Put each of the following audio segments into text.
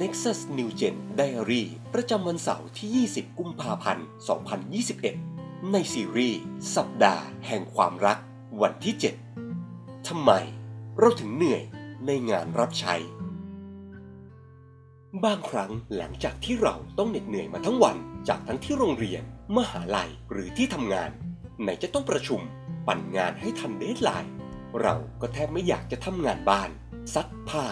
Nexus New Gen Diary ประจำวันเสาร์ที่ 20 กุมภาพันธ์ 2021 ในซีรีส์สัปดาห์แห่งความรัก วันที่ 7 ทำไมเราถึงเหนื่อยในงานรับใช้ บางครั้งหลังจากที่เราต้องเหน็ดเหนื่อยมาทั้งวันจากทั้งที่โรงเรียน มหาลัยหรือที่ทำงาน ไหนจะต้องประชุม ปั่นงานให้ทัน deadline เราก็แทบไม่อยากจะทำงานบ้าน ซักผ้า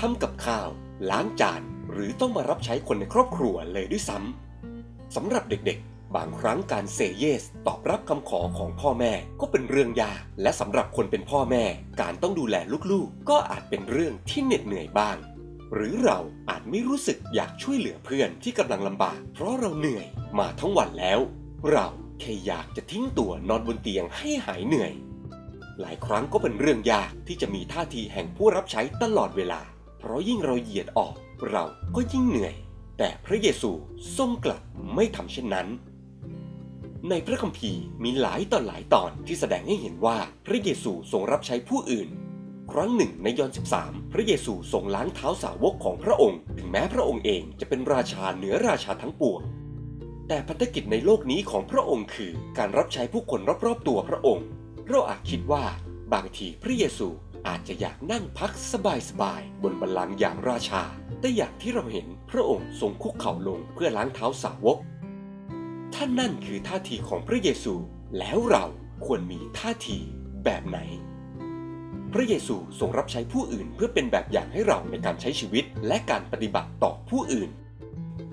ทำกับข้าว ล้างจาน หรือต้องมารับใช้คนในครอบครัวเลยด้วยซ้ำสำหรับเด็กๆ บางครั้งการเซเยส ตอบรับคำขอของพ่อแม่ก็เป็นเรื่องยาก และสำหรับคนเป็นพ่อแม่ การต้องดูแลลูกๆ ก็อาจเป็นเรื่องที่เหน็ดเหนื่อยบ้าง หรือเราอาจไม่รู้สึกอยากช่วยเหลือเพื่อนที่กำลังลำบาก เพราะเราเหนื่อยมาทั้งวันแล้ว เราแค่อยากจะทิ้งตัวนอนบนเตียงให้หายเหนื่อย หลายครั้งก็เป็นเรื่องยากที่จะมีท่าทีแห่งผู้รับใช้ตลอดเวลา เพราะยิ่งเราเหยียดออก เราก็ยิ่งเหนื่อย แต่พระเยซูทรงกลับไม่ทำเช่นนั้น ในพระคัมภีร์มีหลายต่อหลายตอนที่แสดงให้เห็นว่าพระเยซูทรงรับใช้ผู้อื่น ครั้งหนึ่งในยอห์น13 พระเยซูทรงล้างเท้าสาวกของพระองค์ ถึงแม้พระองค์เองจะเป็นราชาเหนือราชาทั้งปวงแต่พันธกิจในโลกนี้ของพระองค์คือการรับใช้ผู้คนรอบๆตัวพระองค์ เราอาจคิดว่า บางทีพระเยซูอาจจะอยากนั่งพักสบายๆบนบัลลังก์อย่างราชา แต่อย่างที่เราเห็นพระองค์ทรงคุกเข่าลงเพื่อล้างเท้าสาวกถ้านนั่นคือท่าทีของพระเยซู แล้วเราควรมีท่าทีแบบไหน พระเยซูทรงรับใช้ผู้อื่นเพื่อเป็นแบบอย่างให้เราในการใช้ชีวิตและการปฏิบัติต่อผู้อื่น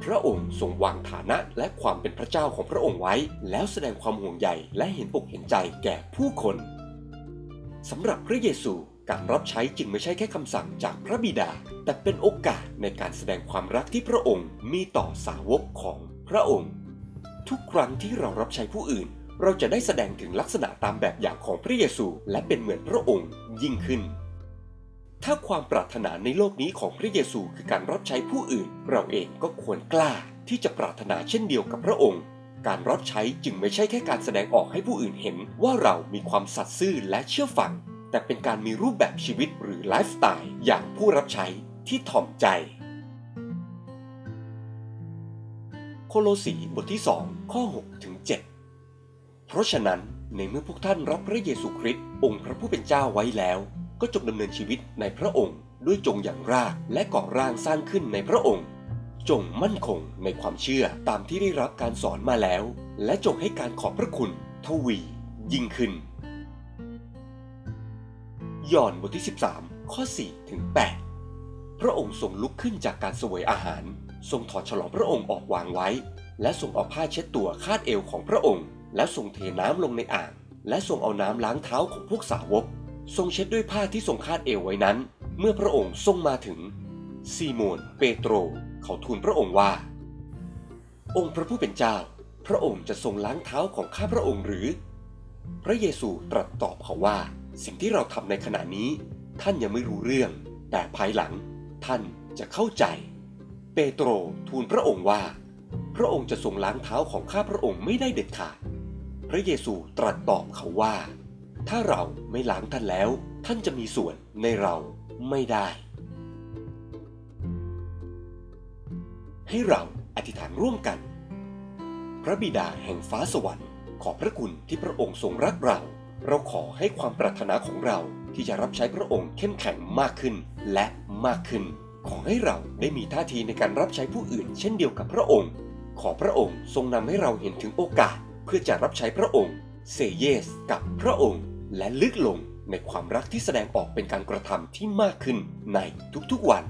พระองค์ทรงวางฐานะและความเป็นพระเจ้าของพระองค์ไว้ แล้วแสดงความห่วงใยและเห็นอกเห็นใจแก่ผู้คน สำหรับพระเยซูการรับใช้จึงไม่ใช่แค่คำสั่งจากพระบิดา แต่เป็นโอกาสในการแสดงความรักที่พระองค์มีต่อสาวกของพระองค์ ทุกครั้งที่เรารับใช้ผู้อื่น เราจะได้แสดงถึงลักษณะตามแบบอย่างของพระเยซู และเป็นเหมือนพระองค์ยิ่งขึ้น ถ้าความปรารถนาในโลกนี้ของพระเยซูคือการรับใช้ผู้อื่น เราเองก็ควรกล้าที่จะปรารถนาเช่นเดียวกับพระองค์ การรับใช้จึงไม่ใช่แค่การแสดงออกให้ผู้อื่นเห็นว่าเรามีความสัตย์ซื่อและเชื่อฟัง แต่เป็นการมีรูปแบบชีวิตหรือไลฟ์สไตล์อย่างผู้รับใช้ที่ถ่อมใจ โคโลสีบทที่ 2 ข้อ6ถึง7เพราะฉะนั้นในเมื่อพวกท่านรับพระเยซูคริสต์องค์พระผู้เป็นเจ้าไว้แล้ว ก็จงดำเนินชีวิตในพระองค์ด้วยจงอย่างรากและก่อร่างสร้างขึ้นในพระองค์ จงมั่นคงในความเชื่อตามที่ได้รับการสอนมาแล้ว และจงให้การขอบพระคุณทวียิ่งขึ้นยอห์นบทที่ 13 ข้อ4ถึง8พระองค์ทรงลุกขึ้นจากการเสวยอาหาร ทรงถอดฉลองพระองค์ออกวางไว้ และทรงเอาผ้าเช็ดตัวคาดเอวของพระองค์ และทรงเทน้ำลงในอ่าง และทรงเอาน้ำล้างเท้าของพวกสาวก ทรงเช็ดด้วยผ้าที่ทรงคาดเอวไว้นั้น เมื่อพระองค์ทรงมาถึง ซีโมน เปโตร เขาทูลพระองค์ว่า องค์พระผู้เป็นเจ้า พระองค์จะทรงล้างเท้าของข้าพระองค์หรือ พระเยซูตรัสตอบเขาว่า สิ่งที่เราทำในขณะนี้ ท่านยังไม่รู้เรื่อง แต่ภายหลังท่านจะเข้าใจ เปโตรทูลพระองค์ว่า พระองค์จะทรงล้างเท้าของข้าพระองค์ไม่ได้เด็ดขาด พระเยซูตรัสตอบเขาว่า ถ้าเราไม่ล้างท่านแล้ว ท่านจะมีส่วนในเราไม่ได้ ให้เราอธิษฐานร่วมกัน พระบิดาแห่งฟ้าสวรรค์ขอบพระคุณที่พระองค์ทรงรักเรา เราขอให้ความปรารถนาของเราที่จะรับใช้พระองค์เข้มแข็งมากขึ้นและมากขึ้น ขอให้เราได้มีท่าทีในการรับใช้ผู้อื่น เช่นเดียวกับพระองค์ ขอพระองค์ทรงนำให้เราเห็นถึงโอกาส เพื่อจะรับใช้พระองค์เซเยส กับพระองค์ และลึกลงในความรักที่แสดงออกเป็นการกระทำที่มากขึ้นในทุกๆวัน